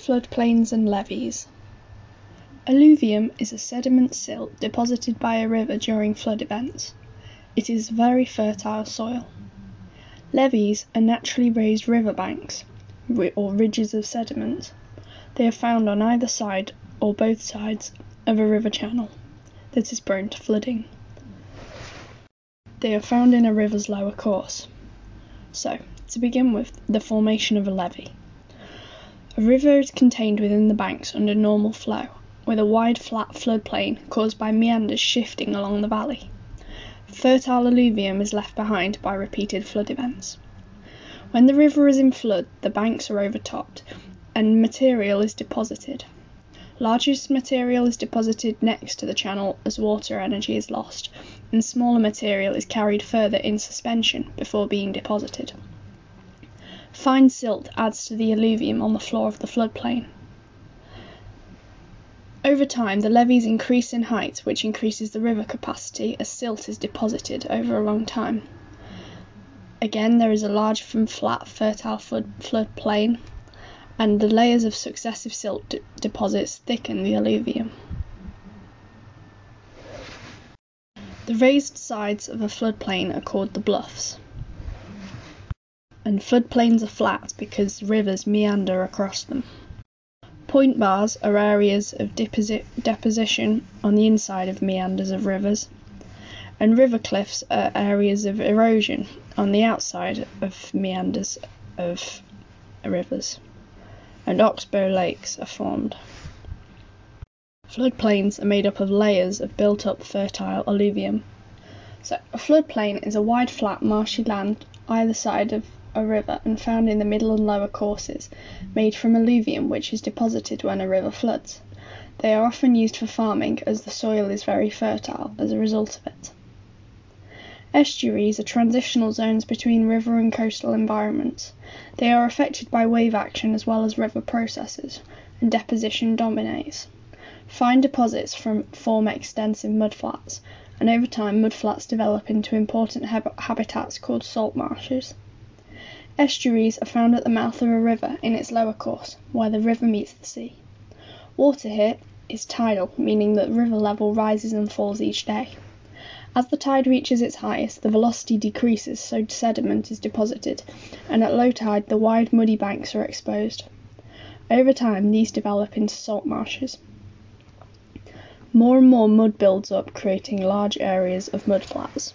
Floodplains and levees. Alluvium is a sediment silt deposited by a river during flood events. It is very fertile soil. Levees are naturally raised river banks, or ridges of sediment. They are found on either side or both sides of a river channel that is prone to flooding. They are found in a river's lower course. So, to begin with, the formation of a levee. A river is contained within the banks under normal flow, with a wide flat floodplain caused by meanders shifting along the valley. Fertile alluvium is left behind by repeated flood events. When the river is in flood, the banks are overtopped and material is deposited. Largest material is deposited next to the channel as water energy is lost, and smaller material is carried further in suspension before being deposited. Fine silt adds to the alluvium on the floor of the floodplain. Over time, the levees increase in height, which increases the river capacity as silt is deposited over a long time. Again, there is a large flat fertile flood, floodplain, and the layers of successive silt deposits thicken the alluvium. The raised sides of a floodplain are called the bluffs and floodplains are flat because rivers meander across them. Point bars are areas of deposi deposition on the inside of meanders of rivers, and river cliffs are areas of erosion on the outside of meanders of rivers, and oxbow lakes are formed. Floodplains are made up of layers of built up fertile alluvium. So, a floodplain is a wide, flat, marshy land either side of a river and found in the middle and lower courses, made from alluvium which is deposited when a river floods. They are often used for farming as the soil is very fertile as a result of it. Estuaries are transitional zones between river and coastal environments. They are affected by wave action as well as river processes, and deposition dominates. Fine deposits from form extensive mudflats, and over time mudflats develop into important hab habitats called salt marshes. Estuaries are found at the mouth of a river in its lower course, where the river meets the sea. Water here is tidal, meaning that river level rises and falls each day. As the tide reaches its highest, the velocity decreases so sediment is deposited, and at low tide the wide muddy banks are exposed. Over time these develop into salt marshes. More and more mud builds up, creating large areas of mudflats.